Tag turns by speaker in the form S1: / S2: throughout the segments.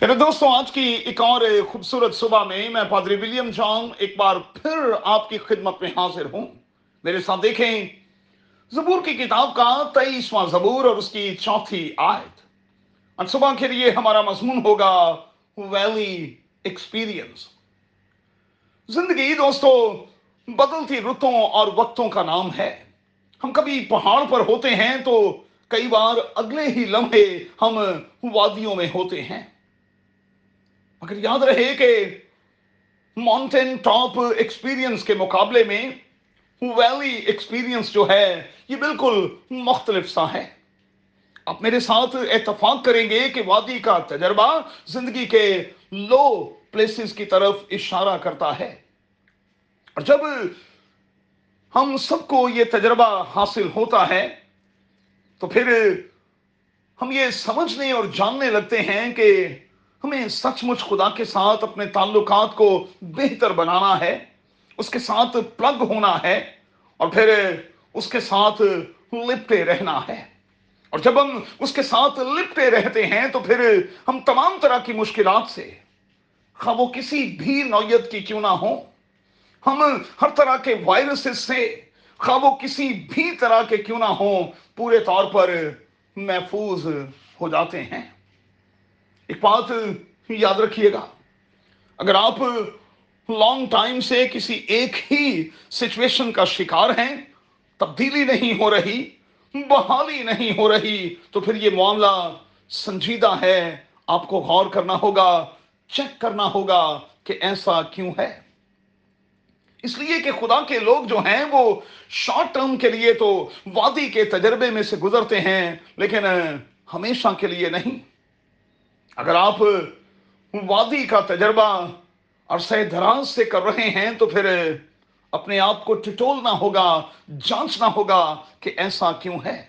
S1: میرے دوستوں آج کی ایک اور خوبصورت صبح میں میں پادری ولیم جان ایک بار پھر آپ کی خدمت میں حاضر ہوں۔ میرے ساتھ دیکھیں، زبور کی کتاب کا تئیسواں زبور اور اس کی چوتھی آیت۔ اور صبح کے لیے ہمارا مضمون ہوگا ویلی ایکسپیرئنس زندگی دوستو، بدلتی رتوں اور وقتوں کا نام ہے۔ ہم کبھی پہاڑ پر ہوتے ہیں تو کئی بار اگلے ہی لمحے ہم وادیوں میں ہوتے ہیں۔ مگر یاد رہے کہ ماؤنٹین ٹاپ ایکسپیرینس کے مقابلے میں ویلی ایکسپیرینس جو ہے، یہ بالکل مختلف سا ہے۔ آپ میرے ساتھ اتفاق کریں گے کہ وادی کا تجربہ زندگی کے لو پلیسز کی طرف اشارہ کرتا ہے۔ اور جب ہم سب کو یہ تجربہ حاصل ہوتا ہے، تو پھر ہم یہ سمجھنے اور جاننے لگتے ہیں کہ ہمیں سچ مچ خدا کے ساتھ اپنے تعلقات کو بہتر بنانا ہے، اس کے ساتھ پلگ ہونا ہے اور پھر اس کے ساتھ لپٹے رہنا ہے۔ اور جب ہم اس کے ساتھ لپٹے رہتے ہیں تو پھر ہم تمام طرح کی مشکلات سے، خواہ وہ کسی بھی نوعیت کی کیوں نہ ہو ہم ہر طرح کے وائرسز سے، خواہ وہ کسی بھی طرح کے کیوں نہ ہوں، پورے طور پر محفوظ ہو جاتے ہیں۔ ایک بات یاد رکھیے گا، اگر آپ لانگ ٹائم سے کسی ایک ہی سچویشن کا شکار ہیں، تبدیلی نہیں ہو رہی، بحالی نہیں ہو رہی، تو پھر یہ معاملہ سنجیدہ ہے۔ آپ کو غور کرنا ہوگا چیک کرنا ہوگا کہ ایسا کیوں ہے۔ اس لیے کہ خدا کے لوگ جو ہیں، وہ شارٹ ٹرم کے لیے تو وادی کے تجربے میں سے گزرتے ہیں، لیکن ہمیشہ کے لیے نہیں۔ اگر آپ وادی کا تجربہ عرصہ دراز سے کر رہے ہیں تو پھر اپنے آپ کو ٹٹولنا ہوگا، جانچنا ہوگا کہ ایسا کیوں ہے۔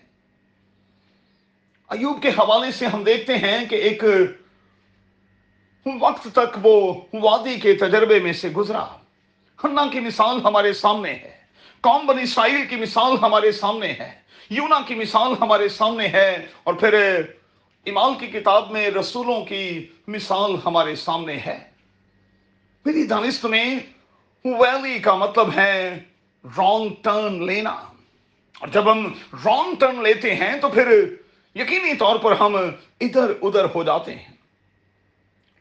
S1: ایوب کے حوالے سے ہم دیکھتے ہیں کہ ایک وقت تک وہ وادی کے تجربے میں سے گزرا۔ ہنہ کی مثال ہمارے سامنے ہے۔ قوم بن اسرائیل کی مثال ہمارے سامنے ہے۔ یونا کی مثال ہمارے سامنے ہے۔ اور پھر امال کی کتاب میں رسولوں کی مثال ہمارے سامنے ہے۔ میری دانست میں ویلی کا مطلب ہے رانگ ٹرن لینا۔ اور جب ہم رانگ ٹرن لیتے ہیں تو پھر یقینی طور پر ہم ادھر ادھر ہو جاتے ہیں۔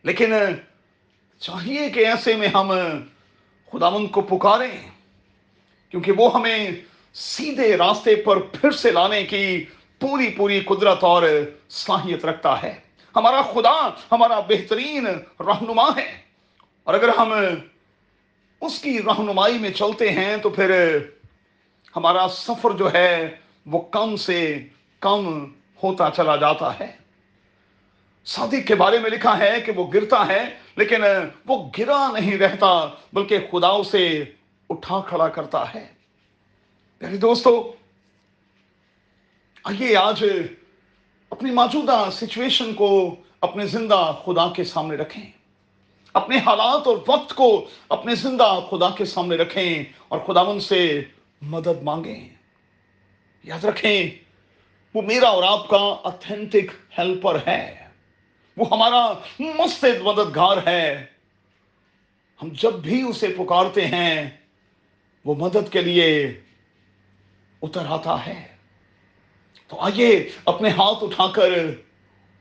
S1: لیکن چاہیے کہ ایسے میں ہم خداون کو پکاریں، کیونکہ وہ ہمیں سیدھے راستے پر پھر سے لانے کی پوری پوری قدرت اور صلاحیت رکھتا ہے۔ ہمارا خدا، ہمارا بہترین رہنما ہے۔ اور اگر ہم اس کی رہنمائی میں چلتے ہیں تو پھر ہمارا سفر جو ہے وہ کم سے کم ہوتا چلا جاتا ہے۔ صادق کے بارے میں لکھا ہے کہ وہ گرتا ہے، لیکن وہ گرا نہیں رہتا، بلکہ خدا اسے اٹھا کھڑا کرتا ہے۔ دوستو آئیے آج اپنی موجودہ سچویشن کو اپنے زندہ خدا کے سامنے رکھیں۔ اپنے حالات اور وقت کو اپنے زندہ خدا کے سامنے رکھیں اور خداون سے مدد مانگیں۔ یاد رکھیں، وہ میرا اور آپ کا اتھینٹک ہیلپر ہے۔ وہ ہمارا مستد مددگار ہے۔ ہم جب بھی اسے پکارتے ہیں، وہ مدد کے لیے اتر آتا ہے۔ تو آئیے اپنے ہاتھ اٹھا کر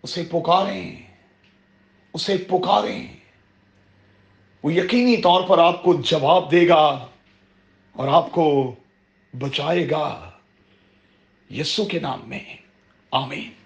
S1: اسے پکاریں اسے پکاریں۔ وہ یقینی طور پر آپ کو جواب دے گا اور آپ کو بچائے گا۔ یسو کے نام میں، آمین۔